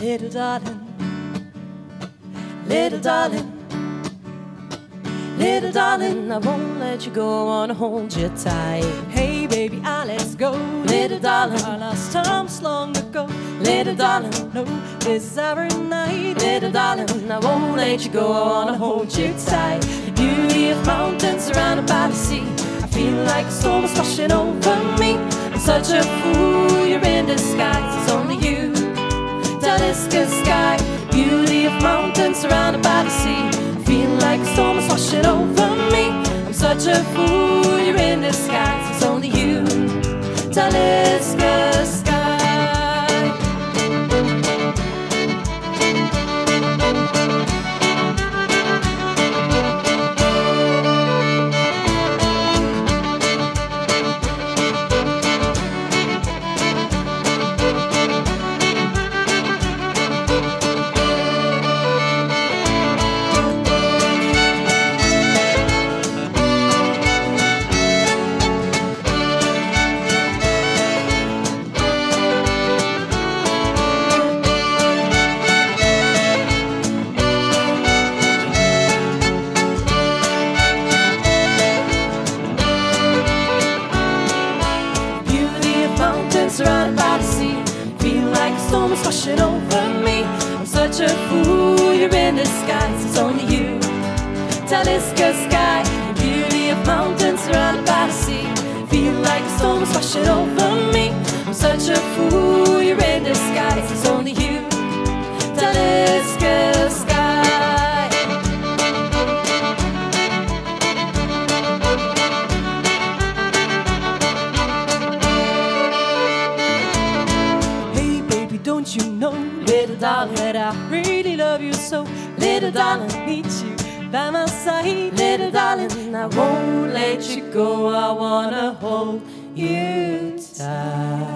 Little darling, little darling, little darling, I won't let you go. I wanna hold you tight. Hey baby, ah, let's go. Little darling, Our last time's long ago. little darling, No, this is our night. little darling, I won't let you go. I wanna hold you tight. The beauty of mountains surrounded by the sea. I feel like a storm is washing over me. I'm such a fool, you're in disguise. Such a fool, you're in disguise. It's only you, Talisker storm is washing over me. I'm such a fool, you're in disguise. It's only you, Talisker sky. Beauty of mountains surrounded by the sea. Feel like a storm is washing over me. I'm such a fool, you're in disguise. You know, Little darling, that I really love you so? little darling. Need you by my side. Little darling, I won't let you go. I wanna hold you tight.